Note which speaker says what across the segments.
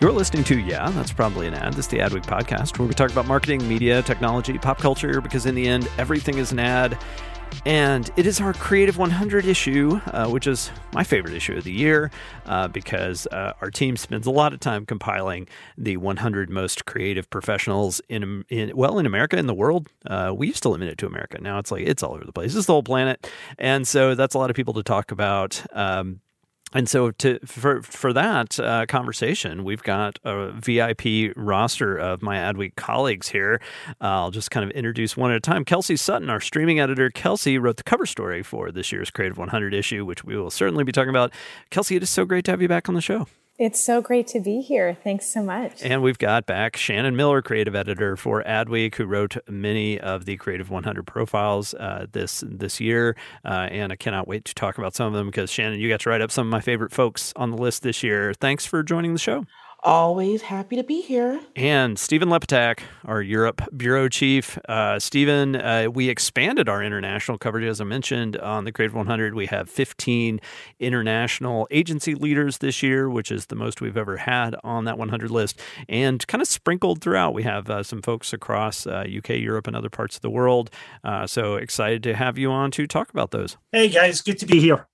Speaker 1: You're listening to Yeah, that's probably an ad. This is the Adweek podcast where we talk about marketing, media, technology, pop culture, because in the end, everything is an ad. And it is our Creative 100 issue, uh, which is my favorite issue of the year uh, because uh, our team spends a lot of time compiling the 100 most creative professionals in, in well, in America, in the world. Uh, we used to limit it to America. Now it's like it's all over the place. It's the whole planet. And so that's a lot of people to talk about. Um, and so to for for that uh, conversation, we've got a VIP roster of my Adweek colleagues here. Uh, I'll just kind of introduce one at a time. Kelsey Sutton, our streaming editor. Kelsey wrote the cover story for this year's Creative 100 issue, which we will certainly be talking about. Kelsey, it is so great to have you back on the show.
Speaker 2: It's so great to be here. Thanks so much.
Speaker 1: And we've got back Shannon Miller, creative editor for Adweek, who wrote many of the Creative 100 profiles uh, this this year. Uh, and I cannot wait to talk about some of them because Shannon, you got to write up some of my favorite folks on the list this year. Thanks for joining the show.
Speaker 3: Always happy to be here.
Speaker 1: And Stephen Lepitak, our Europe bureau chief. Uh, Stephen, uh, we expanded our international coverage, as I mentioned, on the Creative 100. We have 15 international agency leaders this year, which is the most we've ever had on that 100 list. And kind of sprinkled throughout, we have uh, some folks across UK, uh, Europe, and other parts of the world. Uh, so excited to have you on to talk about those.
Speaker 4: Hey, guys, good to be here.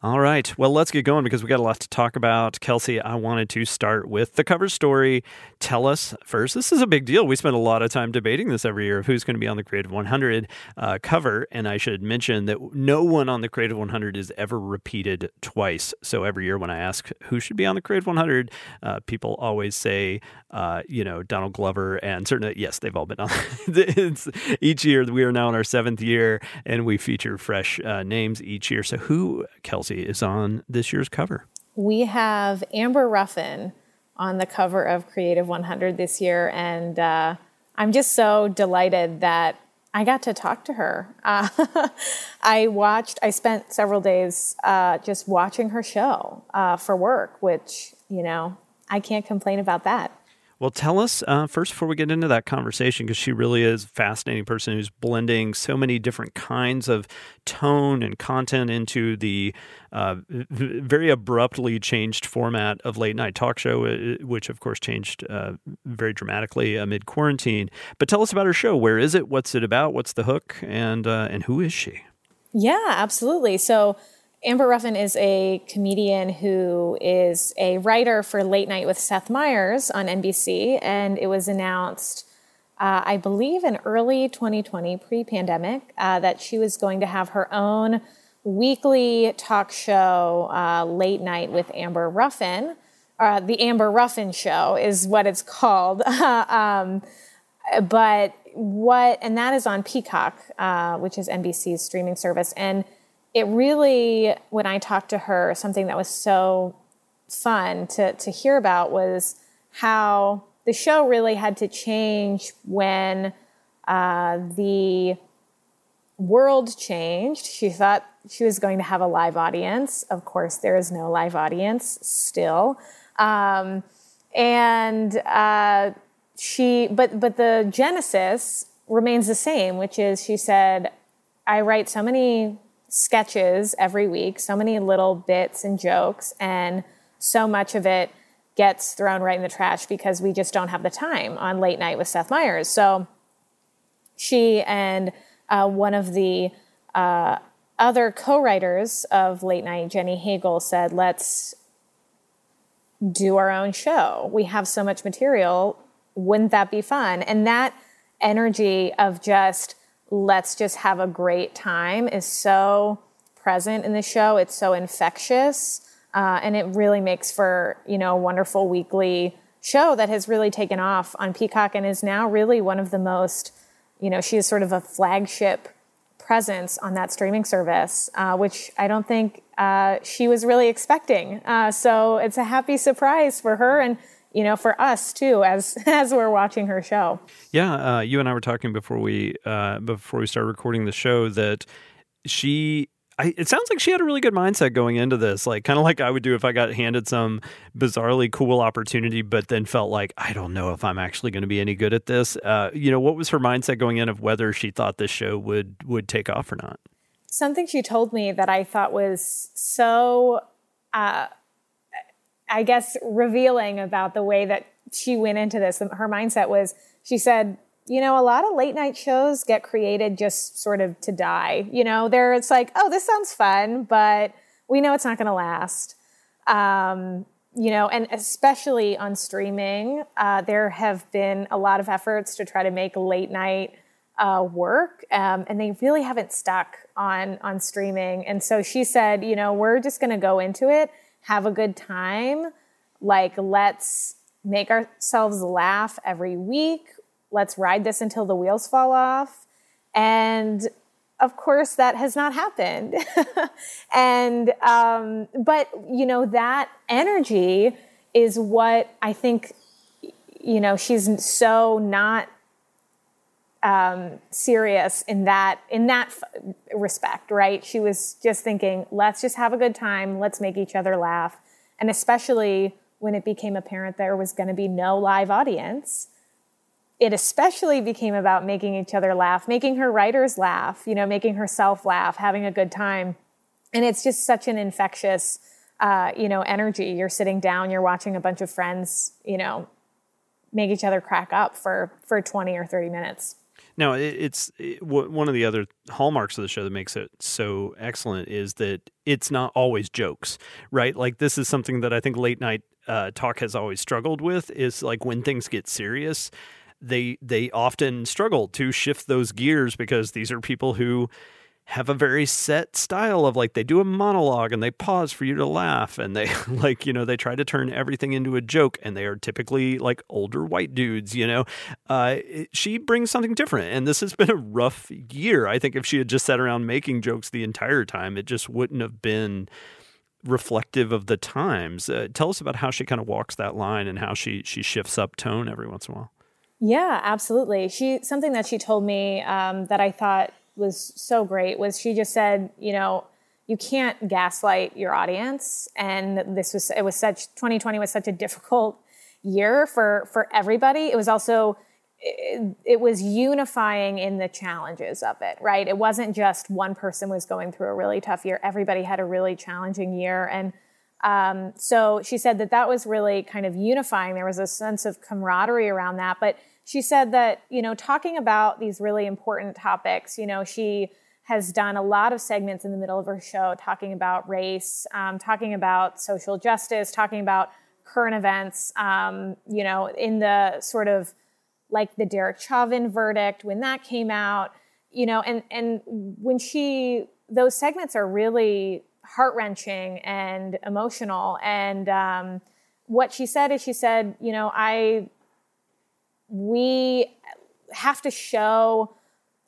Speaker 1: All right. Well, let's get going because we got a lot to talk about. Kelsey, I wanted to start with the cover story. Tell us first, this is a big deal. We spend a lot of time debating this every year of who's going to be on the Creative 100 uh, cover. And I should mention that no one on the Creative 100 is ever repeated twice. So every year when I ask who should be on the Creative 100, uh, people always say, uh, you know, Donald Glover. And certainly, yes, they've all been on. each year, we are now in our seventh year and we feature fresh uh, names each year. So who, Kelsey, is on this year's cover.
Speaker 2: We have Amber Ruffin on the cover of Creative 100 this year, and uh, I'm just so delighted that I got to talk to her. Uh, I watched, I spent several days uh, just watching her show uh, for work, which, you know, I can't complain about that.
Speaker 1: Well, tell us uh, first before we get into that conversation, because she really is a fascinating person who's blending so many different kinds of tone and content into the uh, very abruptly changed format of late night talk show, uh, which of course changed uh, very dramatically amid quarantine. But tell us about her show. Where is it? What's it about? What's the hook? And uh, and who is she?
Speaker 2: Yeah, absolutely. So. Amber Ruffin is a comedian who is a writer for Late Night with Seth Meyers on NBC, and it was announced, uh, I believe, in early 2020, pre pandemic, uh, that she was going to have her own weekly talk show, uh, Late Night with Amber Ruffin. Uh, the Amber Ruffin Show is what it's called. um, but what, and that is on Peacock, uh, which is NBC's streaming service. And it really, when I talked to her, something that was so fun to, to hear about was how the show really had to change when uh, the world changed. She thought she was going to have a live audience. Of course, there is no live audience still. Um, and uh, she, but but the genesis remains the same, which is she said, "I write so many sketches every week, so many little bits and jokes, and so much of it gets thrown right in the trash because we just don't have the time on late night with Seth Meyers. So she and uh, one of the uh, other co-writers of late night, Jenny Hagel, said, "Let's do our own show. We have so much material. Wouldn't that be fun? And that energy of just let's just have a great time is so present in the show. It's so infectious. Uh, and it really makes for, you know, a wonderful weekly show that has really taken off on Peacock and is now really one of the most, you know, she is sort of a flagship presence on that streaming service, uh, which I don't think uh, she was really expecting. Uh, so it's a happy surprise for her and you know for us too as as we're watching her show.
Speaker 1: Yeah, uh, you and I were talking before we uh, before we started recording the show that she I, it sounds like she had a really good mindset going into this, like kind of like I would do if I got handed some bizarrely cool opportunity, but then felt like I don't know if I'm actually going to be any good at this. Uh, you know, what was her mindset going in of whether she thought this show would would take off or not?
Speaker 2: Something she told me that I thought was so, uh, I guess, revealing about the way that she went into this. Her mindset was, she said, you know, a lot of late night shows get created just sort of to die. You know, there it's like, oh, this sounds fun, but we know it's not going to last. Um, you know, and especially on streaming, uh, there have been a lot of efforts to try to make late night uh, work, um, and they really haven't stuck on on streaming. And so she said, you know, we're just going to go into it, have a good time, like let's make ourselves laugh every week let's ride this until the wheels fall off. And of course, that has not happened. and, um, but, you know, that energy is what I think, you know, she's so not um, serious in that in that f- respect, right? She was just thinking, let's just have a good time, let's make each other laugh, and especially when it became apparent there was going to be no live audience, it especially became about making each other laugh, making her writers laugh, you know, making herself laugh, having a good time. And it's just such an infectious, uh, you know, energy. You're sitting down, you're watching a bunch of friends, you know, make each other crack up for for 20 or 30 minutes.
Speaker 1: Now, it's it, one of the other hallmarks of the show that makes it so excellent is that it's not always jokes, right? Like this is something that I think late night uh, talk has always struggled with is like when things get serious they they often struggle to shift those gears because these are people who have a very set style of like they do a monologue and they pause for you to laugh and they like you know they try to turn everything into a joke and they are typically like older white dudes you know? Uh, she brings something different and this has been a rough year. I think if she had just sat around making jokes the entire time it just wouldn't have been reflective of the times. Uh, tell us about how she kind of walks that line and how she she shifts up tone every once in a while.
Speaker 2: Yeah, absolutely. She something that she told me um, that I thought was so great was she just said, you know, you can't gaslight your audience, and this was it was such 2020 was such a difficult year for for everybody. It was also it, it, was unifying in the challenges of it, right? It wasn't just one person was going through a really tough year. Everybody had a really challenging year, and um, so she said that that was really kind of unifying. There was a sense of camaraderie around that. But she said that, you know, talking about these really important topics, you know, she has done a lot of segments in the middle of her show talking about race, um, talking about social justice, talking about current events, um, you know, in the sort of like the Derek Chauvin verdict when that came out, you know, and and when she those segments are really heart wrenching and emotional. And um, what she said is, she said, you know, I, we have to show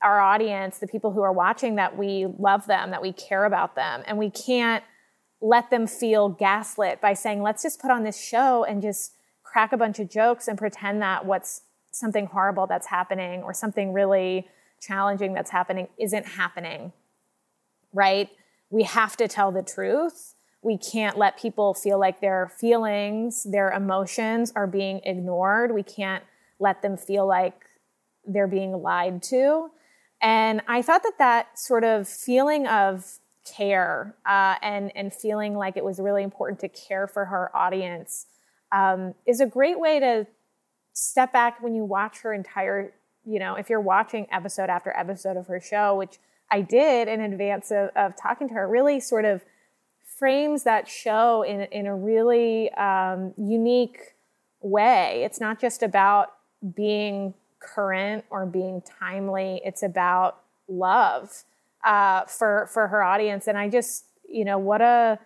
Speaker 2: our audience, the people who are watching, that we love them, that we care about them, and we can't let them feel gaslit by saying, let's just put on this show and just crack a bunch of jokes and pretend that what's something horrible that's happening or something really challenging that's happening isn't happening. Right? we have to tell the truth. We can't let people feel like their feelings, their emotions are being ignored. We can't let them feel like they're being lied to. And I thought that that sort of feeling of care uh, and and feeling like it was really important to care for her audience um, is a great way to step back when you watch her entire. You know, if you're watching episode after episode of her show, which I did in advance of, of talking to her, really sort of frames that show in in a really um, unique way. It's not just about being current or being timely. It's about love uh, for for her audience, and I just you know what a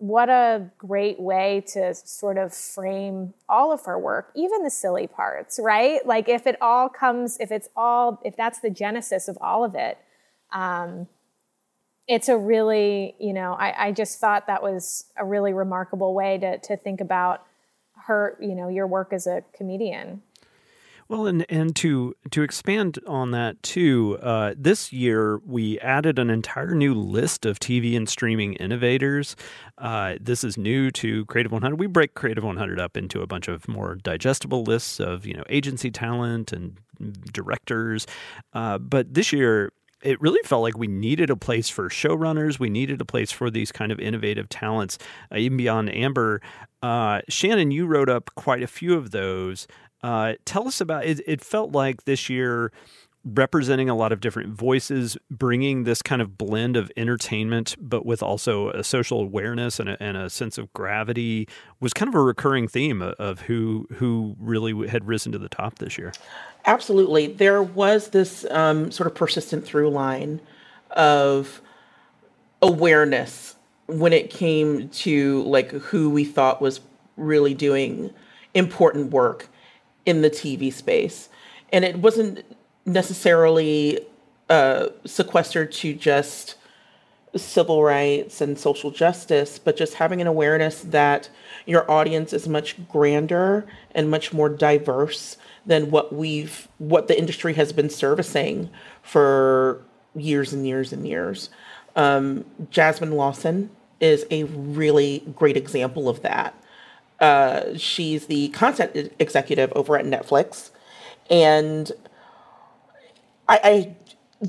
Speaker 2: what a great way to sort of frame all of her work, even the silly parts, right? Like if it all comes, if it's all, if that's the genesis of all of it, um, it's a really, you know, I, I just thought that was a really remarkable way to to think about her, you know, your work as a comedian.
Speaker 1: Well, and and to to expand on that too, uh, this year we added an entire new list of TV and streaming innovators. Uh, this is new to Creative 100. We break Creative 100 up into a bunch of more digestible lists of you know agency talent and directors, uh, but this year it really felt like we needed a place for showrunners. We needed a place for these kind of innovative talents, uh, even beyond Amber. Uh, Shannon, you wrote up quite a few of those. Uh, tell us about it. It felt like this year representing a lot of different voices, bringing this kind of blend of entertainment, but with also a social awareness and a, and a sense of gravity, was kind of a recurring theme of who who really had risen to the top this year.
Speaker 3: Absolutely, there was this um, sort of persistent through line of awareness when it came to like who we thought was really doing important work in the TV space. And it wasn't necessarily uh, sequestered to just civil rights and social justice, but just having an awareness that your audience is much grander and much more diverse than what we've what the industry has been servicing for years and years and years. Um, Jasmine Lawson is a really great example of that. Uh, she's the content executive over at Netflix, and I, I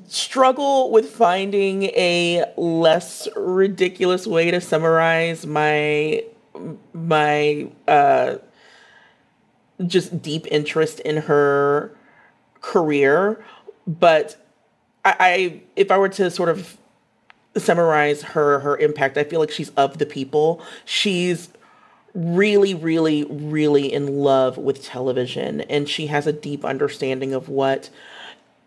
Speaker 3: struggle with finding a less ridiculous way to summarize my my uh, just deep interest in her career. But I, I, if I were to sort of summarize her her impact, I feel like she's of the people. She's really, really, really in love with television, and she has a deep understanding of what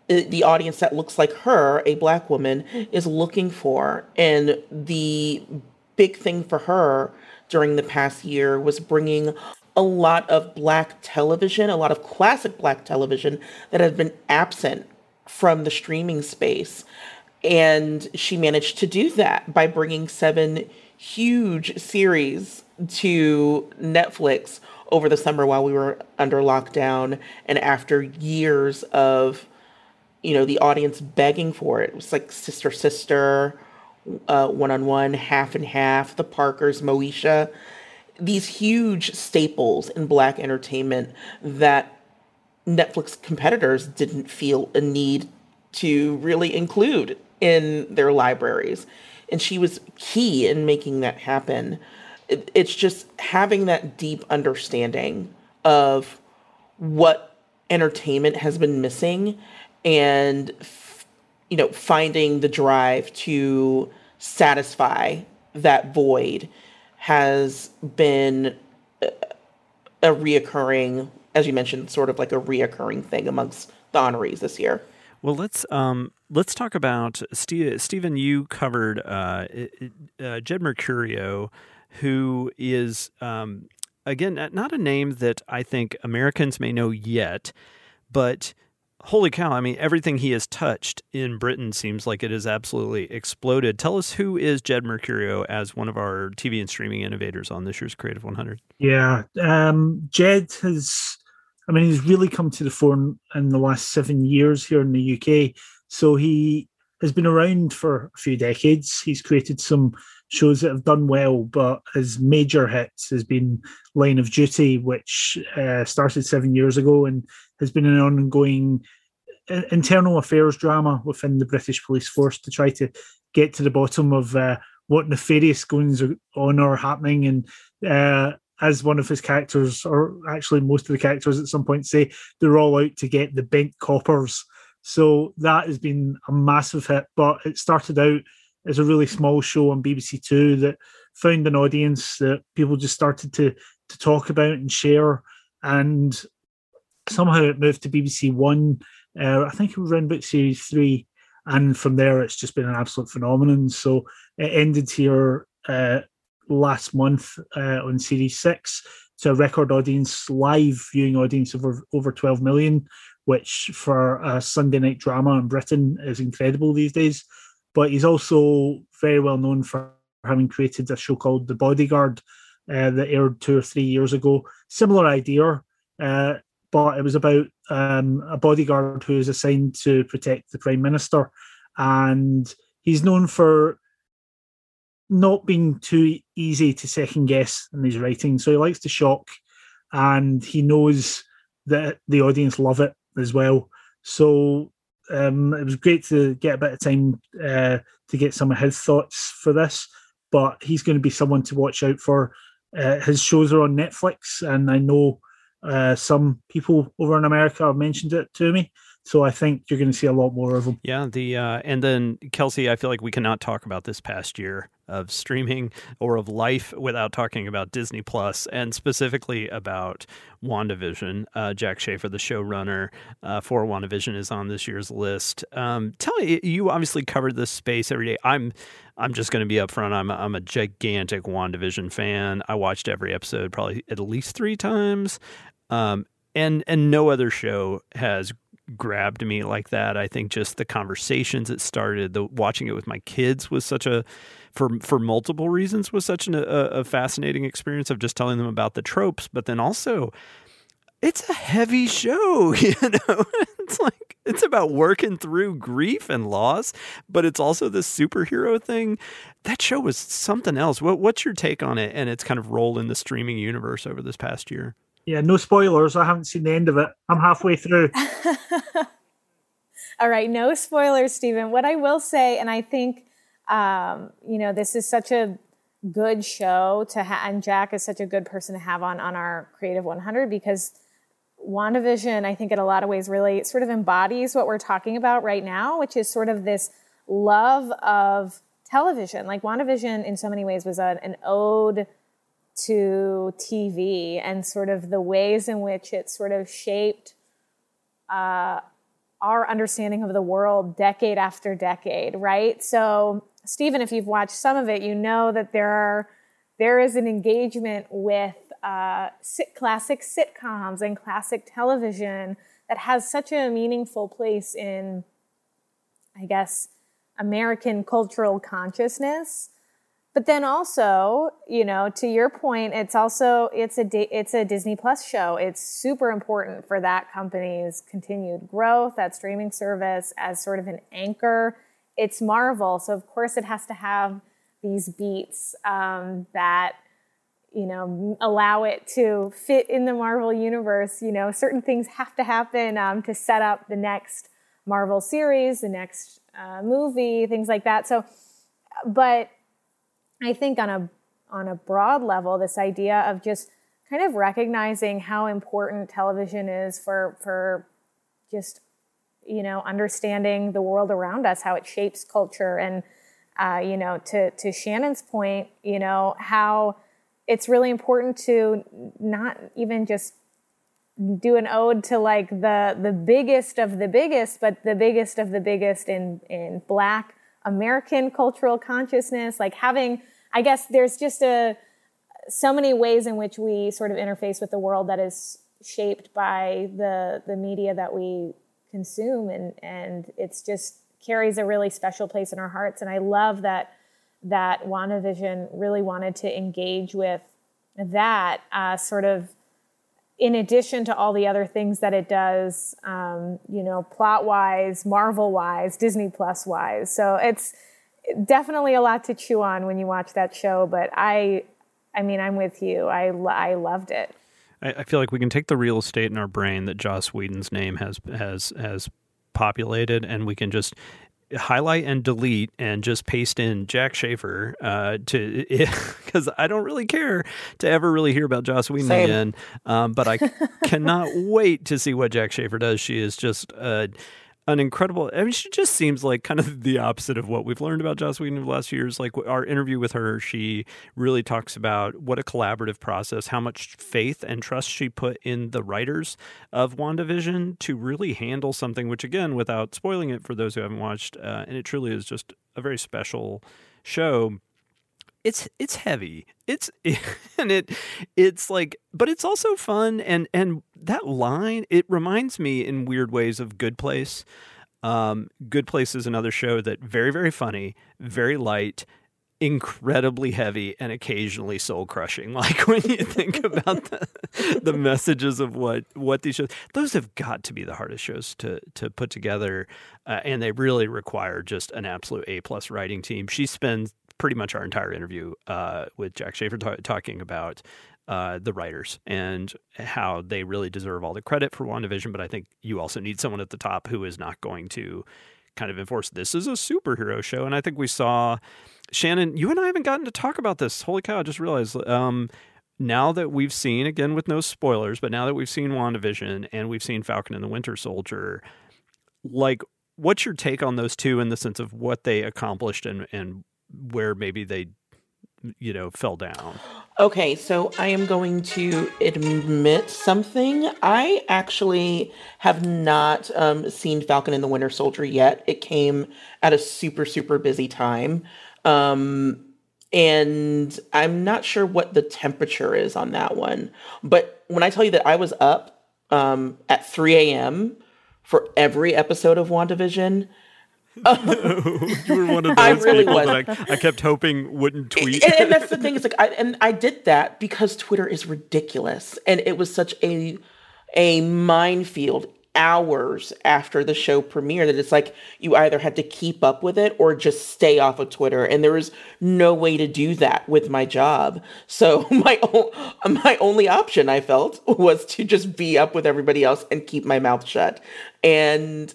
Speaker 3: uh, the audience that looks like her, a black woman, is looking for. And the big thing for her during the past year was bringing a lot of black television, a lot of classic black television that had been absent from the streaming space. And she managed to do that by bringing seven huge series to Netflix over the summer while we were under lockdown and after years of you know the audience begging for it. It was like Sister Sister, One on One, Half and Half, The Parkers, Moesha. These huge staples in black entertainment that Netflix competitors didn't feel a need to really include in their libraries. And she was key in making that happen it, it's just having that deep understanding of what entertainment has been missing and you know finding the drive to satisfy that void has been a, reoccurring as you mentioned sort of like a reoccurring thing amongst the honorees this year
Speaker 1: well, let's um, let's talk about Steve, Stephen. You covered uh, uh, Jed Mercurio who is, um, again, not a name that I think Americans may know yet, but holy cow, I mean, everything he has touched in Britain seems like it has absolutely exploded. Tell us who is Jed Mercurio as one of our TV and streaming innovators on this year's Creative 100?
Speaker 4: Yeah, um, Jed has, I mean, he's really come to the fore in the last seven years here in the UK. So he has been around for a few decades. He's created some shows that have done well, but his major hits has been Line of Duty, which uh, started seven years ago and has been an ongoing uh, internal affairs drama within the British police force to try to get to the bottom of uh, what nefarious goings on are happening. And uh, as one of his characters, or actually most of the characters at some point say, they're all out to get the bent coppers. So that has been a massive hit, but it started out as a really small show on BBC Two that found an audience that people just started to to talk about and share, and somehow it moved to BBC One. Uh, I think it was around about series three, and from there it's just been an absolute phenomenon. So it ended here uh, last month uh, on series six to a record audience, live viewing audience of over, over 12 million, which for a Sunday night drama in Britain is incredible these days. But he's also very well known for having created a show called The Bodyguard uh, that aired two or three years ago. Similar idea, uh, but it was about um, a bodyguard who is assigned to protect the Prime Minister. And he's known for not being too easy to second guess in his writing. So he likes to shock and he knows that the audience love it as well. So um, it was great to get a bit of time uh, to get some of his thoughts for this. But he's going to be someone to watch out for. Uh, his shows are on Netflix, and I know uh, some people over in America have mentioned it to me. So I think you're going to see a lot more of them.
Speaker 1: Yeah, the uh, and then Kelsey, I feel like we cannot talk about this past year of streaming or of life without talking about Disney Plus and specifically about WandaVision. Uh, Jac Schaeffer, the showrunner uh, for WandaVision, is on this year's list. Um, tell me, you obviously covered this space every day. I'm I'm just going to be upfront. I'm I'm a gigantic WandaVision fan. I watched every episode probably at least three times. Um, and and no other show has grabbed me like that. I think just the conversations it started, the watching it with my kids was such a for for multiple reasons was such an, a, a fascinating experience of just telling them about the tropes, but then also it's a heavy show, you know. it's like it's about working through grief and loss, but it's also this superhero thing. That show was something else. What what's your take on it and its kind of role in the streaming universe over this past year?
Speaker 4: Yeah, no spoilers. I haven't seen the end of it. I'm halfway through.
Speaker 2: All right, no spoilers, Stephen. What I will say, and I think, um, you know, this is such a good show to have, and Jac is such a good person to have on on our Creative 100 because WandaVision, I think, in a lot of ways, really sort of embodies what we're talking about right now, which is sort of this love of television. Like WandaVision, in so many ways, was a, an ode to TV and sort of the ways in which it sort of shaped uh, our understanding of the world decade after decade, right? So, Stephen, if you've watched some of it, you know that there are there is an engagement with uh, classic sitcoms and classic television that has such a meaningful place in, I guess, American cultural consciousness. But then also you know to your point it's also it's a it's a disney plus show. It's super important for that company's continued growth that streaming service as sort of an anchor it's marvel so of course it has to have these beats um, that you know allow it to fit in the marvel universe you know certain things have to happen um, to set up the next marvel series the next uh, movie things like that. So but I think on a on a broad level, this idea of just kind of recognizing how important television is for for just you know understanding the world around us, how it shapes culture, and uh, you know to to Shannon's point, you know how it's really important to not even just do an ode to like the the biggest of the biggest, but the biggest of the biggest in in Black American cultural consciousness, like having, I guess there's just a, so many ways in which we sort of interface with the world that is shaped by the, the media that we consume. And, and it's just carries a really special place in our hearts. And I love that, that WandaVision really wanted to engage with that uh, sort of in addition to all the other things that it does, um, you know, plot wise, Marvel wise, Disney Plus wise. So it's definitely a lot to chew on when you watch that show. But I, I mean, I'm with you. I, I loved it.
Speaker 1: I, feel like we can take the real estate in our brain that Joss Whedon's name has has has populated, and we can just highlight and delete and just paste in Jac Schaeffer uh, to because I don't really care to ever really hear about Joss Whedon Same. again. Um, but I cannot wait to see what Jac Schaeffer does. She is just a, an incredible. I mean, she just seems like kind of the opposite of what we've learned about Joss Whedon in the last few years. Like our interview with her, she really talks about what a collaborative process, how much faith and trust she put in the writers of WandaVision to really handle something. Which, again, without spoiling it for those who haven't watched, uh, and it truly is just a very special show it's it's heavy. It's and it it's like but it's also fun and and that line it reminds me in weird ways of Good Place. Um, Good Place is another show that very very funny, very light, incredibly heavy and occasionally soul crushing. Like when you think about the, the messages of what what these shows, those have got to be the hardest shows to to put together, uh, and they really require just an absolute A plus writing team. She spends pretty much our entire interview uh, with Jac Schaeffer t- talking about uh, the writers and how they really deserve all the credit for WandaVision. But I think you also need someone at the top who is not going to kind of enforce this is a superhero show. And I think we saw Shannon, you and I haven't gotten to talk about this. Holy cow, I just realized. Um, now that we've seen, again with no spoilers, but now that we've seen WandaVision and we've seen Falcon and the Winter Soldier, like, what's your take on those two in the sense of what they accomplished and, and where maybe they you know fell down.
Speaker 3: Okay so i am going to admit something. I actually have not um, seen falcon and the winter soldier yet. It came at a super super busy time. Um, and i'm not sure what the temperature is on that one. But when i tell you that i was up um, at 3 a.m for every episode of wandavision
Speaker 1: you were one of those I really people was. that I, I, kept hoping wouldn't tweet.
Speaker 3: and, and, that's the thing. Is like, I, and I did that because Twitter is ridiculous, and it was such a a minefield hours after the show premiere that it's like you either had to keep up with it or just stay off of Twitter and there was no way to do that with my job so my o- my only option I felt was to just be up with everybody else and keep my mouth shut and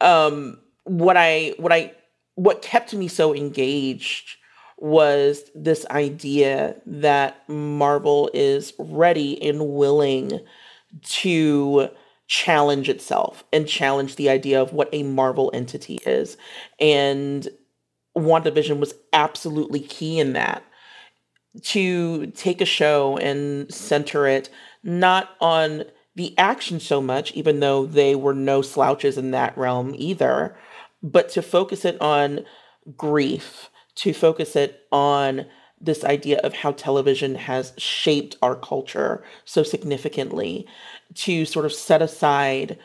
Speaker 3: um what I what I what kept me so engaged was this idea that Marvel is ready and willing to challenge itself and challenge the idea of what a Marvel entity is. And WandaVision was absolutely key in that. To take a show and center it not on the action so much, even though they were no slouches in that realm either, but to focus it on grief, to focus it on this idea of how television has shaped our culture so significantly, to sort of set aside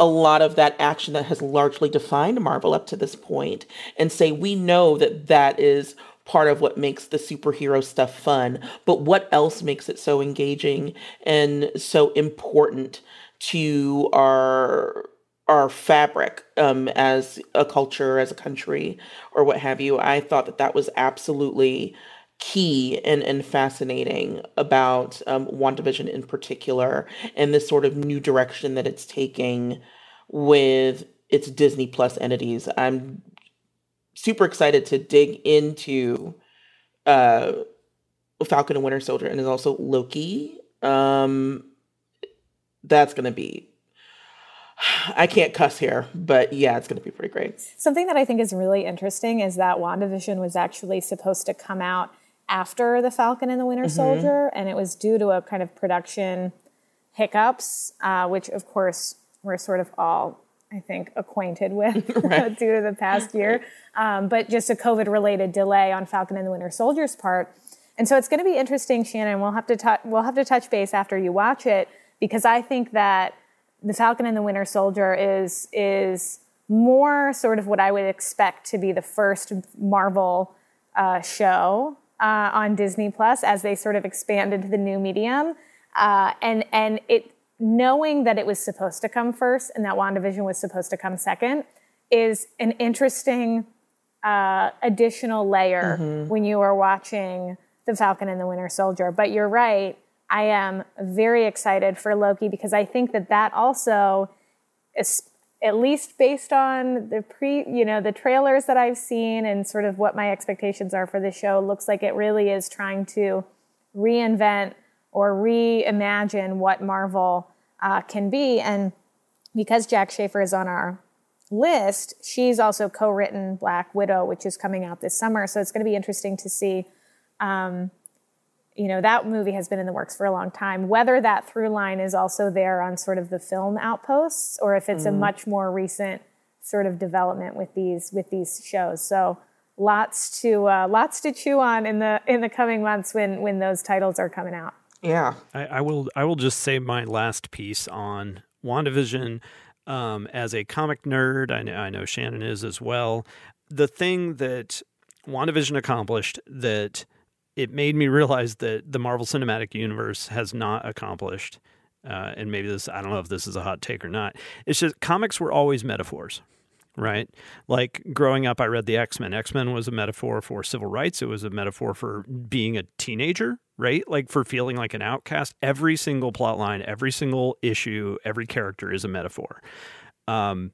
Speaker 3: a lot of that action that has largely defined Marvel up to this point and say, we know that that is part of what makes the superhero stuff fun, but what else makes it so engaging and so important to our our fabric um, as a culture, as a country, or what have you. I thought that that was absolutely key and, and fascinating about um, WandaVision in particular, and this sort of new direction that it's taking with its Disney Plus entities. I'm super excited to dig into uh, Falcon and Winter Soldier, and is also Loki. Um, that's going to be I can't cuss here, but yeah, it's going to be pretty great.
Speaker 2: Something that I think is really interesting is that WandaVision was actually supposed to come out after The Falcon and the Winter mm-hmm. Soldier, and it was due to a kind of production hiccups, uh, which of course we're sort of all, I think, acquainted with due to the past year, um, but just a COVID related delay on Falcon and the Winter Soldier's part. And so it's going to be interesting, Shannon. We'll have to t- we'll have to touch base after you watch it because I think that the Falcon and the Winter Soldier is is more sort of what I would expect to be the first Marvel uh, show uh, on Disney Plus as they sort of expand into the new medium, uh, and and it knowing that it was supposed to come first and that WandaVision was supposed to come second is an interesting uh, additional layer mm-hmm. when you are watching the Falcon and the Winter Soldier. But you're right I am very excited for Loki because I think that that also is at least based on the pre, you know, the trailers that I've seen and sort of what my expectations are for the show, looks like it really is trying to reinvent or reimagine what Marvel uh, can be. And because Jac Schaeffer is on our list, she's also co-written Black Widow, which is coming out this summer. So it's going to be interesting to see. Um, you know that movie has been in the works for a long time. Whether that through line is also there on sort of the film outposts, or if it's mm. a much more recent sort of development with these with these shows. So lots to uh, lots to chew on in the in the coming months when when those titles are coming out.
Speaker 3: Yeah,
Speaker 1: I, I will I will just say my last piece on WandaVision. Um, as a comic nerd, I know, I know Shannon is as well. The thing that WandaVision accomplished that it made me realize that the Marvel Cinematic Universe has not accomplished. Uh, and maybe this, I don't know if this is a hot take or not. It's just comics were always metaphors, right? Like growing up, I read the X Men. X Men was a metaphor for civil rights, it was a metaphor for being a teenager, right? Like for feeling like an outcast. Every single plot line, every single issue, every character is a metaphor. Um,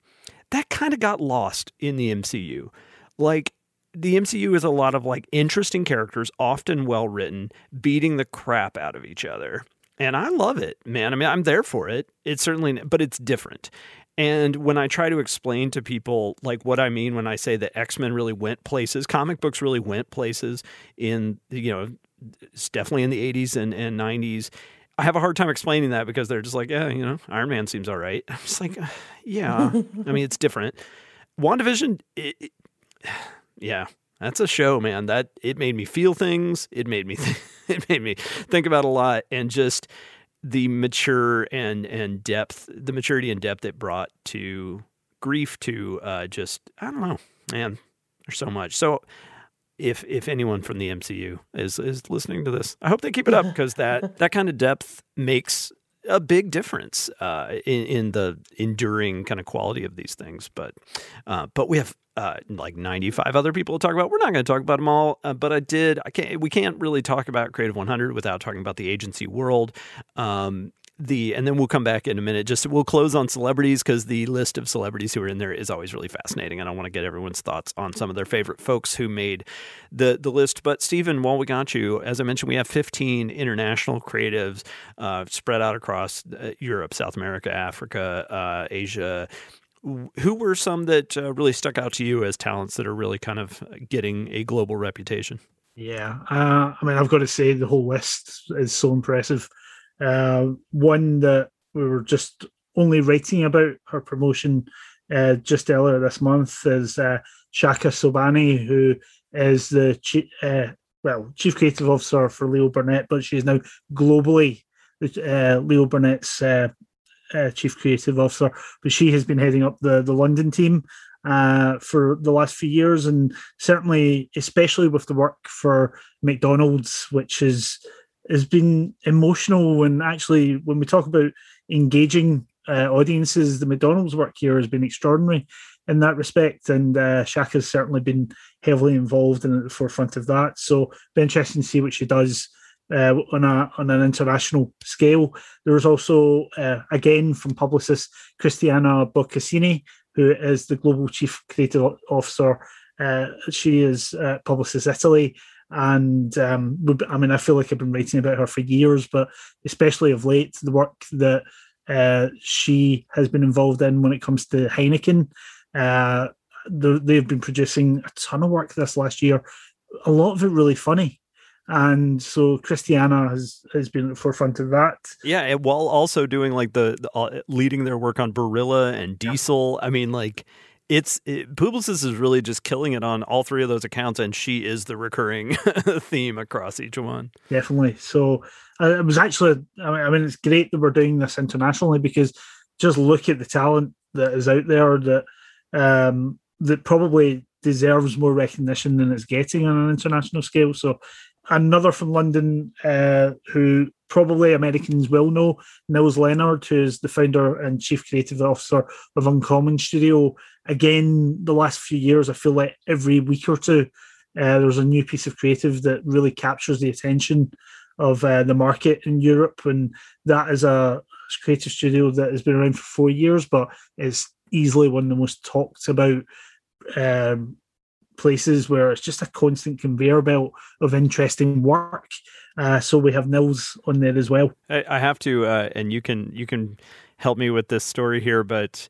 Speaker 1: that kind of got lost in the MCU. Like the MCU is a lot of like interesting characters, often well written, beating the crap out of each other. And I love it, man. I mean, I'm there for it. It's certainly, but it's different. And when I try to explain to people like what I mean when I say that X Men really went places, comic books really went places in, you know, it's definitely in the 80s and, and 90s. I have a hard time explaining that because they're just like, yeah, you know, Iron Man seems all right. I'm just like, yeah. I mean, it's different. WandaVision, it, it, yeah, that's a show, man. That it made me feel things. It made me th- it made me think about a lot, and just the mature and and depth, the maturity and depth it brought to grief. To uh, just I don't know, man. There's so much. So if if anyone from the MCU is is listening to this, I hope they keep it up because that that kind of depth makes a big difference uh, in, in, the enduring kind of quality of these things. But uh, but we have uh, like 95 other people to talk about. We're not going to talk about them all, uh, but I did. I can't. We can't really talk about Creative 100 without talking about the agency world. Um, the and then we'll come back in a minute. Just we'll close on celebrities because the list of celebrities who are in there is always really fascinating, and I want to get everyone's thoughts on some of their favorite folks who made the the list. But Stephen, while we got you, as I mentioned, we have 15 international creatives uh, spread out across uh, Europe, South America, Africa, uh, Asia who were some that uh, really stuck out to you as talents that are really kind of getting a global reputation?
Speaker 4: Yeah, uh, I mean, I've got to say the whole list is so impressive. Uh, one that we were just only writing about her promotion uh, just earlier this month is uh, Chaka Sobhani, who is the uh, well chief creative officer for Leo Burnett, but she is now globally Leo Burnett's uh, chief creative officer, but she has been heading up the the London team uh, for the last few years, and certainly, especially with the work for McDonald's, which is has been emotional. And actually, when we talk about engaging uh, audiences, the McDonald's work here has been extraordinary in that respect, and uh, Chaka's certainly been heavily involved in at the forefront of that. So, be interesting to see what she does uh, on a on an international scale. There was also uh, again from Publicis Cristiana Boccassini, who is the global chief creative officer. Uh, she is uh, Publicis Italy, and um, I mean I feel like I've been writing about her for years, but especially of late, the work that uh, she has been involved in when it comes to Heineken. Uh, they've been producing a ton of work this last year. A lot of it really funny and so Cristiana has has been at the forefront of that.
Speaker 1: Yeah, while also doing like the, the uh, leading their work on Barilla and Diesel. Yeah. I mean, like it's it, Publicis is really just killing it on all three of those accounts, and she is the recurring theme across each one.
Speaker 4: Definitely. So uh, it was actually, I mean, it's great that we're doing this internationally because just look at the talent that is out there that um, that probably deserves more recognition than it's getting on an international scale. So another from London uh, who probably Americans will know, Nils Leonard, who's the founder and chief creative officer of Uncommon Studio. Again, the last few years, I feel like every week or two, uh, there's a new piece of creative that really captures the attention of uh, the market in Europe. And that is a creative studio that has been around for four years, but it's easily one of the most talked about um, places where it's just a constant conveyor belt of interesting work. Uh, so we have Nils on there as well.
Speaker 1: I, I have to, uh, and you can you can help me with this story here, but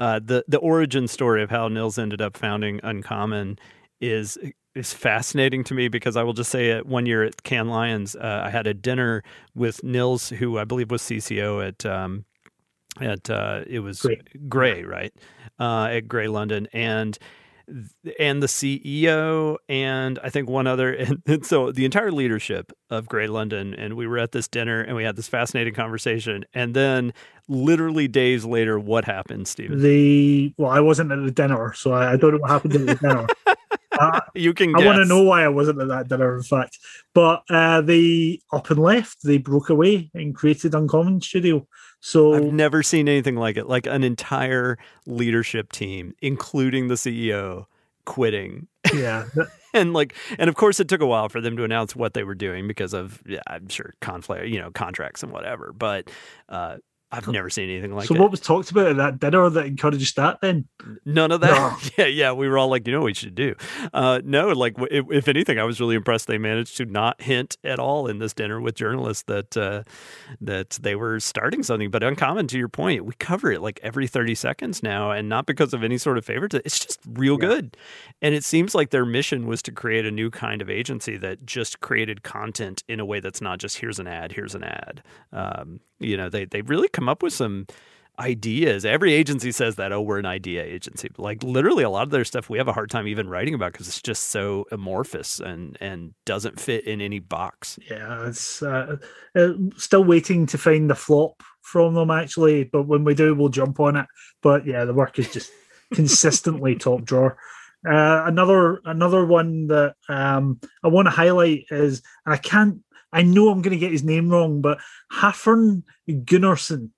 Speaker 1: uh, the the origin story of how Nils ended up founding Uncommon is is fascinating to me because I will just say it. One year at Cannes Lions, uh, I had a dinner with Nils, who I believe was CCO at um, at uh, it was
Speaker 4: Grey,
Speaker 1: Grey right uh, at Grey London, and and the CEO and I think one other and, and, so the entire leadership of Grey London and we were at this dinner and we had this fascinating conversation and then literally days later what happened Stephen
Speaker 4: the well I wasn't at the dinner so I, I don't know what happened at the dinner.
Speaker 1: Uh, you can
Speaker 4: I want to know why I wasn't at that dinner in fact. But uh, they up and left they broke away and created Uncommon Studio so
Speaker 1: I've never seen anything like it. Like an entire leadership team, including the CEO, quitting.
Speaker 4: Yeah.
Speaker 1: and like and of course it took a while for them to announce what they were doing because of yeah, I'm sure conflict, you know, contracts and whatever. But uh I've never seen anything like
Speaker 4: so
Speaker 1: it.
Speaker 4: So what was talked about at that dinner that encouraged that then?
Speaker 1: None of that. No. Yeah, yeah. We were all like, you know what we should do? Uh, no, like if, if, anything, I was really impressed they managed to not hint at all in this dinner with journalists that uh, that they were starting something. But uncommon to your point, we cover it like every 30 seconds now and not because of any sort of favor. It's just real yeah. good. And it seems like their mission was to create a new kind of agency that just created content in a way that's not just here's an ad, here's an ad. Um, you know, they, they really come up with some ideas. Every agency says that, oh, we're an idea agency. But like literally a lot of their stuff we have a hard time even writing about because it's just so amorphous and and doesn't fit in any box.
Speaker 4: Yeah, it's uh, uh, still waiting to find the flop from them actually, but when we do, we'll jump on it. But yeah, the work is just consistently top drawer. Uh, another another one that um, I want to highlight is, and I can't I know I'm going to get his name wrong, but Hafern Gunnarsson,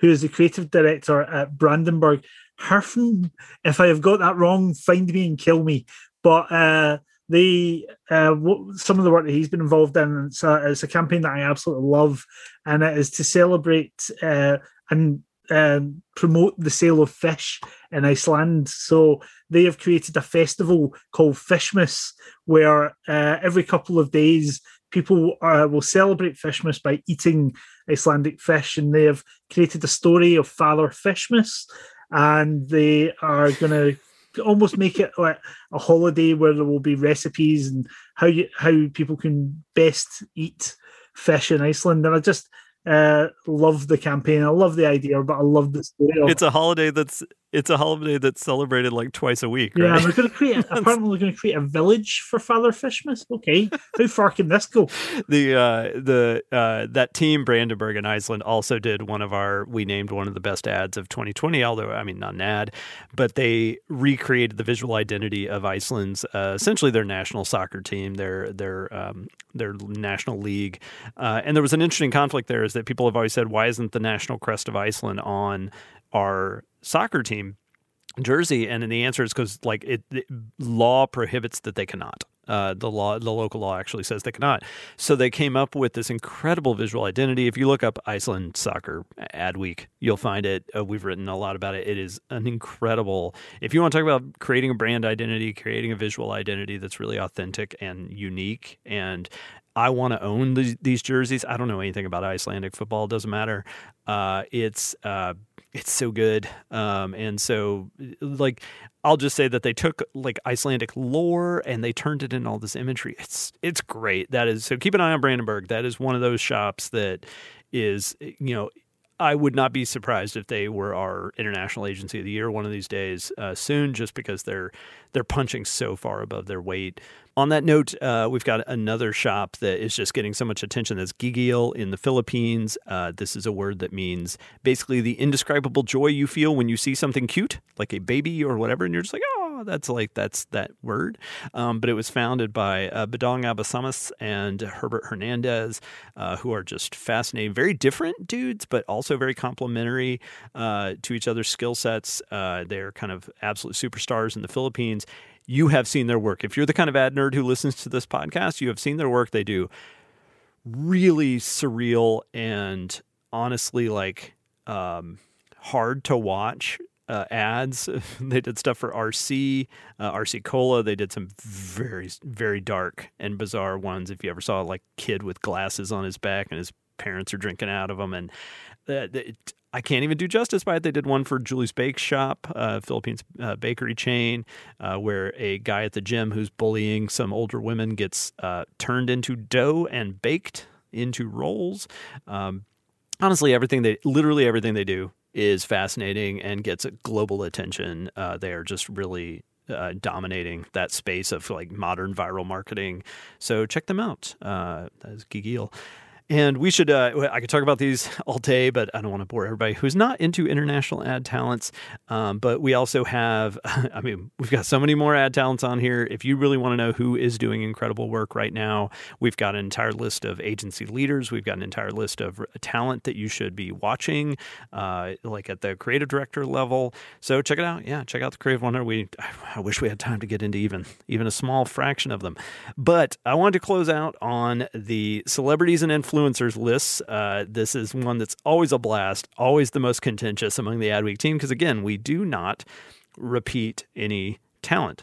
Speaker 4: who is the creative director at Brandenburg. Herfen, if I have got that wrong, find me and kill me. But uh, the uh, some of the work that he's been involved in, it's a, it's a campaign that I absolutely love, and it is to celebrate uh, and um, promote the sale of fish in Iceland. So they have created a festival called Fishmas, where uh, every couple of days people uh, will celebrate Fishmas by eating Icelandic fish, and they have created a story of Father Fishmas, and they are going to almost make it like a holiday where there will be recipes and how you, how people can best eat fish in Iceland. And I just uh, love the campaign. I love the idea, but I love the story.
Speaker 1: It's a holiday that's it's a holiday that's celebrated like twice a week.
Speaker 4: Yeah,
Speaker 1: right?
Speaker 4: we're going to create. apparently, we're going to create a village for Father Fishmas. Okay, how far can this go?
Speaker 1: The uh, the uh, that team Brandenburg in Iceland also did one of our. We named one of the best ads of 2020. Although I mean not an ad, but they recreated the visual identity of Iceland's uh, essentially their national soccer team, their their um, their national league. Uh, and there was an interesting conflict there. Is that people have always said, why isn't the national crest of Iceland on our soccer team jersey? And the answer is because like it, it, law prohibits that they cannot. Uh, the law, the local law actually says they cannot. So they came up with this incredible visual identity. If you look up Iceland soccer ad week, you'll find it. Uh, we've written a lot about it. It is an incredible. If you want to talk about creating a brand identity, creating a visual identity that's really authentic and unique, and I want to own the, these jerseys. I don't know anything about Icelandic football. It doesn't matter. Uh, it's uh, it's so good. Um, and so, like, I'll just say that they took like Icelandic lore and they turned it into all this imagery. It's it's great. That is so. Keep an eye on Brandenburg. That is one of those shops that is you know I would not be surprised if they were our international agency of the year one of these days uh, soon, just because they're they're punching so far above their weight. On that note, uh, we've got another shop that is just getting so much attention. That's Gigil in the Philippines. Uh, this is a word that means basically the indescribable joy you feel when you see something cute, like a baby or whatever, and you're just like, oh, that's like that's that word. Um, but it was founded by uh, Badong Abesamis and Herbert Hernandez, uh, who are just fascinating, very different dudes, but also very complementary uh, to each other's skill sets. Uh, they're kind of absolute superstars in the Philippines. You have seen their work. If you're the kind of ad nerd who listens to this podcast, you have seen their work. They do really surreal and honestly like um, hard to watch uh, ads. they did stuff for RC, uh, RC Cola. They did some very, very dark and bizarre ones. If you ever saw like kid with glasses on his back and his parents are drinking out of them, and uh, it, I can't even do justice by it. They did one for Julie's Bake Shop, uh, Philippines uh, bakery chain, uh, where a guy at the gym who's bullying some older women gets uh, turned into dough and baked into rolls. Um, honestly, everything they literally everything they do is fascinating and gets global attention. Uh, they are just really uh, dominating that space of like modern viral marketing. So check them out. Uh, that is Gigil. And we should, uh, I could talk about these all day, but I don't want to bore everybody who's not into international ad talents. Um, but we also have, I mean, we've got so many more ad talents on here. If you really want to know who is doing incredible work right now, we've got an entire list of agency leaders. We've got an entire list of talent that you should be watching, uh, like at the creative director level. So check it out. Yeah, check out the Creative 100. We, I wish we had time to get into even, even a small fraction of them. But I wanted to close out on the celebrities and influencers influencers lists. Uh, this is one that's always a blast, always the most contentious among the Adweek team because, again, we do not repeat any talent.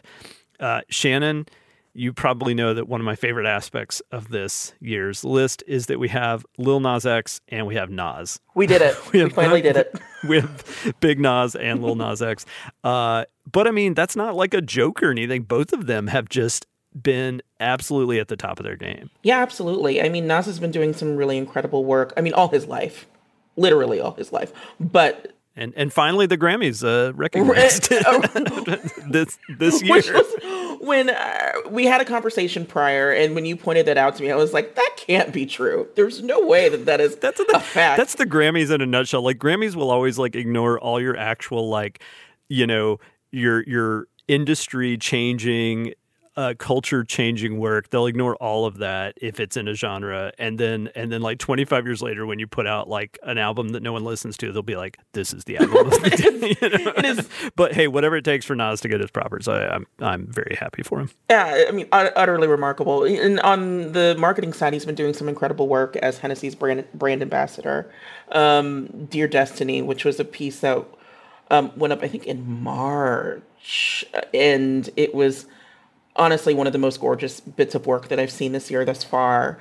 Speaker 1: Uh, Shannon, you probably know that one of my favorite aspects of this year's list is that we have Lil Nas X and we have Nas.
Speaker 3: We did it. we, we finally did it.
Speaker 1: we have Big Nas and Lil Nas X. Uh, but I mean, that's not like a joke or anything. Both of them have just been absolutely at the top of their game.
Speaker 3: Yeah, absolutely. I mean, Nas has been doing some really incredible work. I mean, all his life, literally all his life. But
Speaker 1: and and finally, the Grammys uh, recognized this this year.
Speaker 3: When uh, we had a conversation prior, and when you pointed that out to me, I was like, "That can't be true. There's no way that that is that's a, a fact."
Speaker 1: That's the Grammys in a nutshell. Like Grammys will always like ignore all your actual like, you know, your your industry changing uh, culture changing work they'll ignore all of that if it's in a genre. And then and then like 25 years later when you put out like an album that no one listens to they'll be like this is the album it is. But hey whatever it takes for Nas to get his proper so I, I'm I'm very happy for him.
Speaker 3: Yeah I mean utterly remarkable. And on the marketing side he's been doing some incredible work as Hennessy's brand brand ambassador. Um, Dear Destiny which was a piece that um, went up I think in March and it was honestly one of the most gorgeous bits of work that I've seen this year thus far.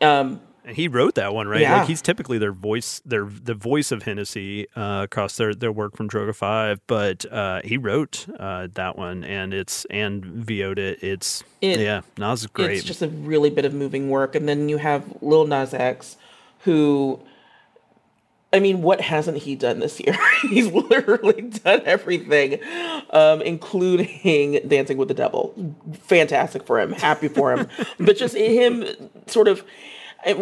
Speaker 3: Um,
Speaker 1: and he wrote that one, right? Yeah. Like he's typically their voice, their the voice of Hennessy uh, across their, their work from Droga5, but uh, he wrote uh, that one, and it's and VO'd it. It's it, yeah, Nas is great.
Speaker 3: It's just a really bit of moving work, and then you have Lil Nas X, who I mean, what hasn't he done this year? He's literally done everything, um, including Dancing with the Devil. Fantastic for him. Happy for him. but just him sort of,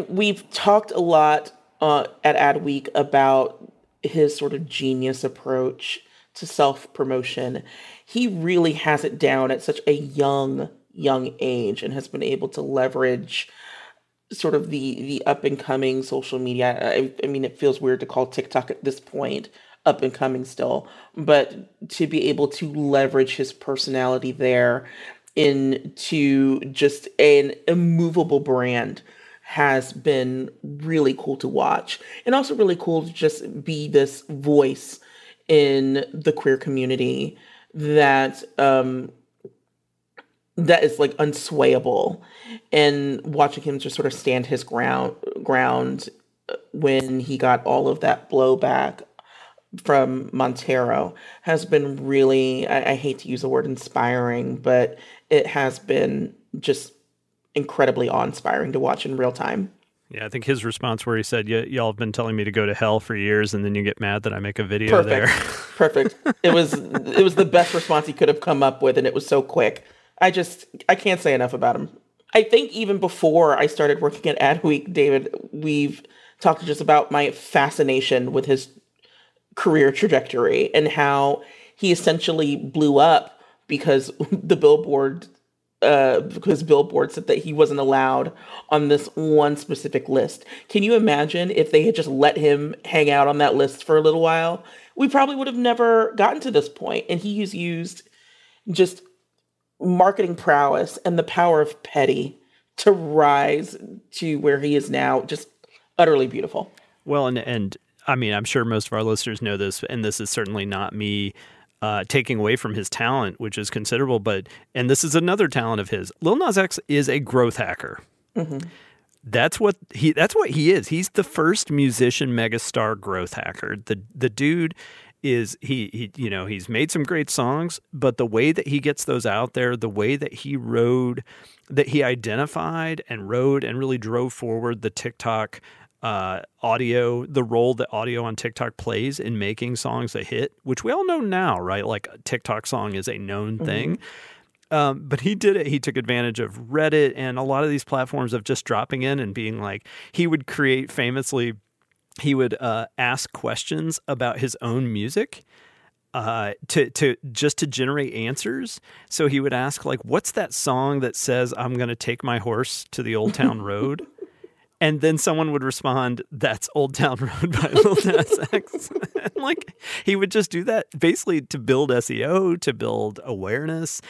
Speaker 3: we've talked a lot uh, at Adweek about his sort of genius approach to self promotion. He really has it down at such a young, young age and has been able to leverage sort of the the up and coming social media. I, I mean, it feels weird to call TikTok at this point up and coming still, but to be able to leverage his personality there into just an immovable brand has been really cool to watch and also really cool to just be this voice in the queer community that um that is like unswayable and watching him just sort of stand his ground ground uh, when he got all of that blowback from Montero has been really I, I hate to use the word inspiring but it has been just incredibly awe-inspiring to watch in real time
Speaker 1: yeah, I think his response where he said, "Y'all have been telling me to go to hell for years, and then you get mad that I make a video
Speaker 3: Perfect.
Speaker 1: there."
Speaker 3: Perfect. It was it was the best response he could have come up with, and it was so quick. I just I can't say enough about him. I think even before I started working at Adweek, David, we've talked just about my fascination with his career trajectory and how he essentially blew up because the billboard uh, because Billboard said that he wasn't allowed on this one specific list. Can you imagine if they had just let him hang out on that list for a little while? We probably would have never gotten to this point. And he has used just marketing prowess and the power of petty to rise to where he is now just utterly beautiful.
Speaker 1: Well, and and I mean, I'm sure most of our listeners know this, and this is certainly not me uh, taking away from his talent, which is considerable. But and this is another talent of his. Lil Nas X is a growth hacker. Mm-hmm. That's what he that's what he is. He's the first musician megastar growth hacker. The the dude is he he you know, he's made some great songs, but the way that he gets those out there, the way that he rode that he identified and rode and really drove forward the TikTok uh, audio, the role that audio on TikTok plays in making songs a hit, which we all know now, right? Like a TikTok song is a known mm-hmm. thing. Um, but he did it. He took advantage of Reddit and a lot of these platforms of just dropping in and being like, he would create famously, he would uh, ask questions about his own music uh, to to just to generate answers. So he would ask like, "What's that song that says I'm going to take my horse to the Old Town Road?" and then someone would respond, "That's Old Town Road by Lil Nas X." and like he would just do that basically to build SEO, to build awareness.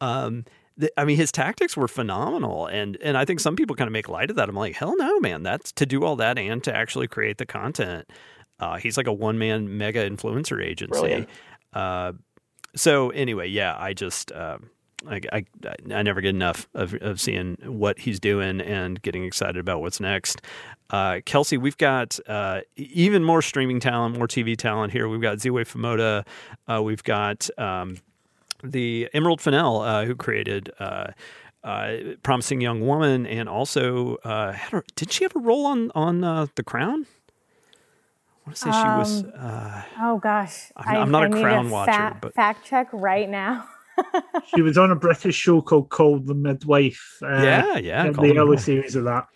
Speaker 1: Um, I mean, his tactics were phenomenal, and and I think some people kind of make light of that. I'm like, hell no, man! That's to do all that and to actually create the content. Uh, he's like a one man mega influencer agency. Uh, so anyway, yeah, I just uh, I, I, I never get enough of, of seeing what he's doing and getting excited about what's next. Uh, Kelsey, we've got uh, even more streaming talent, more TV talent here. We've got Ziwe Fumudoh. Uh, we've got um, the Emerald Fennell, uh, who created uh, uh, Promising Young Woman, and also did she have a role on on The Crown? I want to say um, she was. Um,
Speaker 2: oh gosh,
Speaker 1: I'm, I, am not I a Crown watcher, fa- but
Speaker 2: fact check right now.
Speaker 4: she was on a British show called Call the Midwife.
Speaker 1: Uh, yeah, yeah,
Speaker 4: the early series of that.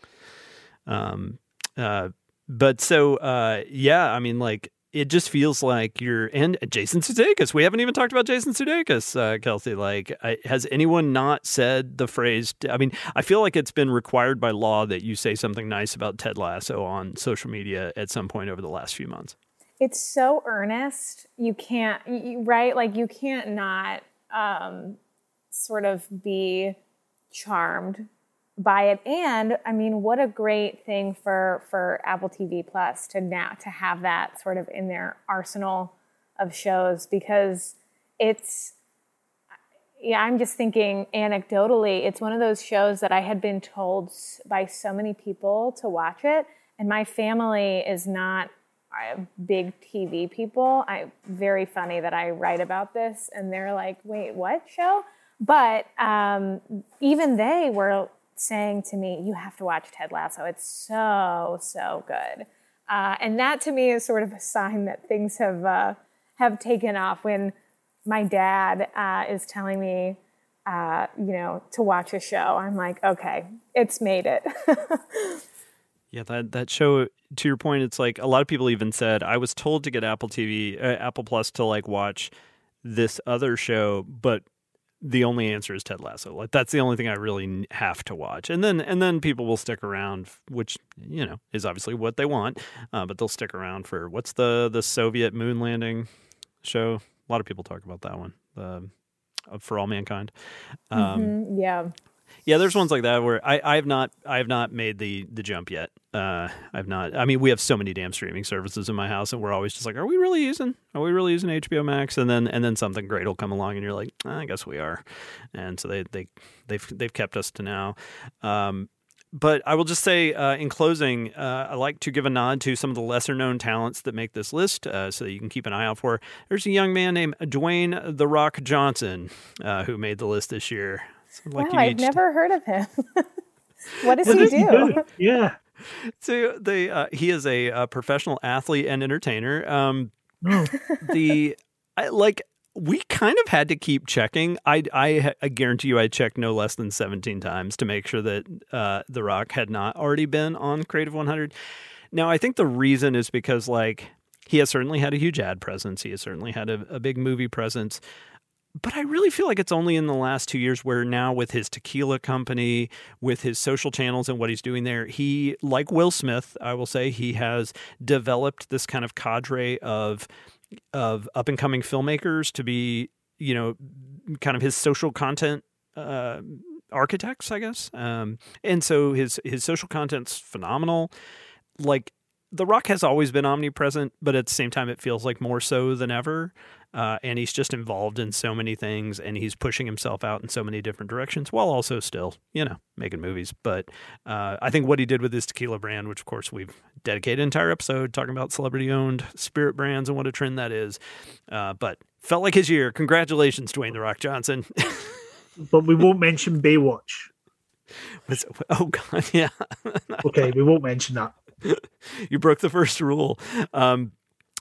Speaker 1: Um, uh, but so uh, yeah, I mean, like it just feels like you're and Jason Sudeikis. We haven't even talked about Jason Sudeikis, uh, Kelsey. Like, I, has anyone not said the phrase? I mean, I feel like it's been required by law that you say something nice about Ted Lasso on social media at some point over the last few months.
Speaker 2: It's so earnest. You can't, you, right? Like, you can't not um, sort of be charmed by it. And i mean what a great thing for for apple tv plus to now to have that sort of in their arsenal of shows because it's yeah i'm just thinking anecdotally it's one of those shows that i had been told by so many people to watch it. And my family is not big tv people. I very funny that i write about this and they're like wait what show? But um, even they were saying to me, You have to watch Ted Lasso. It's so, so good. Uh, and that to me is sort of a sign that things have, uh, have taken off when my dad uh, is telling me, uh, you know, to watch a show. I'm like, okay, it's made it.
Speaker 1: yeah, that, that show, to your point, it's like a lot of people even said, I was told to get Apple TV, uh, Apple Plus to like watch this other show, but the only answer is Ted Lasso. Like that's the only thing I really have to watch, and then and then people will stick around, which you know is obviously what they want, uh, but they'll stick around for what's the the Soviet moon landing show. A lot of people talk about that one, the uh, For All Mankind.
Speaker 2: Um, mm-hmm, yeah,
Speaker 1: yeah, there's ones like that where I, I have not I have not made the the jump yet. Uh, I've not. I mean, we have so many damn streaming services in my house, and we're always just like, are we really using? Are we really using HBO Max? And then and then something great will come along, and you're like, I guess we are. And so they they they've they've kept us to now. Um, but I will just say uh, in closing, uh, I like to give a nod to some of the lesser known talents that make this list uh, so that you can keep an eye out for. There's a young man named Dwayne The Rock Johnson uh, who made the list this year.
Speaker 2: Like wow, I've never heard of him. what does he do?
Speaker 4: Yeah.
Speaker 1: So the uh, he is a, a, professional athlete and entertainer. Um, oh. the I, like we kind of had to keep checking. I, I, I guarantee you, I checked no less than seventeen times to make sure that uh, The Rock had not already been on Creative One Hundred. Now, I think the reason is because like he has certainly had a huge ad presence. He has certainly had a, a big movie presence but I really feel like it's only in the last two years where now with his tequila company, with his social channels and what he's doing there, he, like Will Smith, I will say, he has developed this kind of cadre of of up and coming filmmakers to be, you know, kind of his social content uh, architects, I guess. Um, and so his his social content's phenomenal. Like The Rock has always been omnipresent, but at the same time, it feels like more so than ever. Uh, and he's just involved in so many things and he's pushing himself out in so many different directions while also still, you know, making movies. But uh, I think what he did with his tequila brand, which of course we've dedicated an entire episode talking about celebrity owned spirit brands and what a trend that is. Uh, but felt like his year. Congratulations, Dwayne The Rock Johnson.
Speaker 4: but we won't mention Baywatch.
Speaker 1: Was, oh, God, yeah.
Speaker 4: okay, we won't mention that.
Speaker 1: you broke the first rule. Um,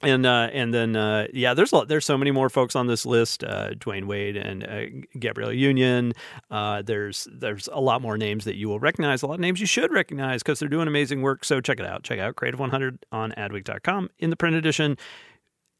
Speaker 1: and uh, and then uh, yeah, there's a lot, there's so many more folks on this list. Uh, Dwyane Wade and uh, Gabrielle Union. Uh, there's there's a lot more names that you will recognize. A lot of names you should recognize because they're doing amazing work. So check it out. Check out Creative 100 on Adweek.com in the print edition.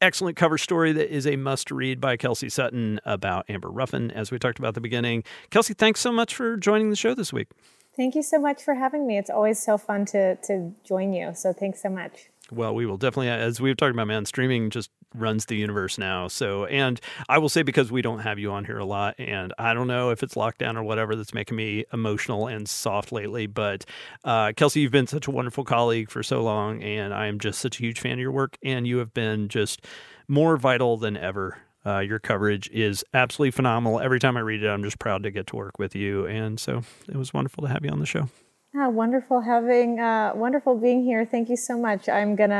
Speaker 1: Excellent cover story that is a must read by Kelsey Sutton about Amber Ruffin, as we talked about at the beginning. Kelsey, thanks so much for joining the show this week.
Speaker 2: Thank you so much for having me. It's always so fun to to join you. So thanks so much.
Speaker 1: Well, we will definitely, as we've talked about, man, streaming just runs the universe now. So, and I will say because we don't have you on here a lot, and I don't know if it's lockdown or whatever that's making me emotional and soft lately, but uh, Kelsey, you've been such a wonderful colleague for so long, and I am just such a huge fan of your work, and you have been just more vital than ever. Uh, your coverage is absolutely phenomenal. Every time I read it, I'm just proud to get to work with you, and so it was wonderful to have you on the show.
Speaker 2: Yeah, wonderful having, uh, wonderful being here. Thank you so much. I'm gonna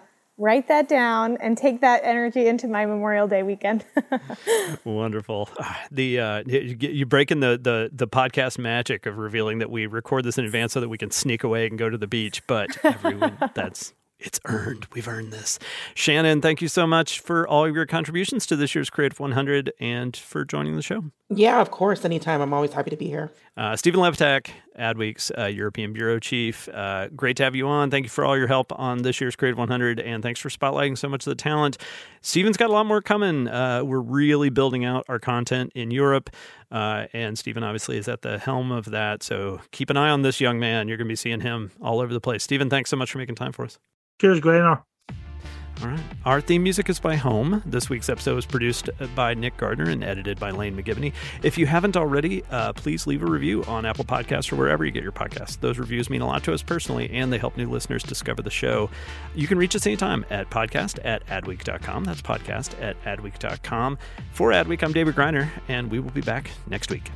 Speaker 2: uh, write that down and take that energy into my Memorial Day weekend.
Speaker 1: wonderful. The uh, you breaking the, the the podcast magic of revealing that we record this in advance so that we can sneak away and go to the beach. But everyone, that's it's earned. We've earned this. Shannon, thank you so much for all of your contributions to this year's Creative 100 and for joining the show.
Speaker 3: Yeah, of course. Anytime. I'm always happy to be here.
Speaker 1: Uh, Stephen Lepitak, Adweek's uh, European Bureau Chief. Uh, great to have you on. Thank you for all your help on this year's Creative 100, and thanks for spotlighting so much of the talent. Stephen's got a lot more coming. Uh, we're really building out our content in Europe, uh, and Stephen obviously is at the helm of that. So keep an eye on this young man. You're going to be seeing him all over the place. Stephen, thanks so much for making time for us.
Speaker 4: Cheers, Griner.
Speaker 1: All right. Our theme music is by Home. This week's episode was produced by Nick Gardner and edited by Lane McGivney. If you haven't already, uh, please leave a review on Apple Podcasts or wherever you get your podcasts. Those reviews mean a lot to us personally, and they help new listeners discover the show. You can reach us anytime at podcast at adweek.com. That's podcast at adweek.com. For Adweek, I'm David Griner, and we will be back next week.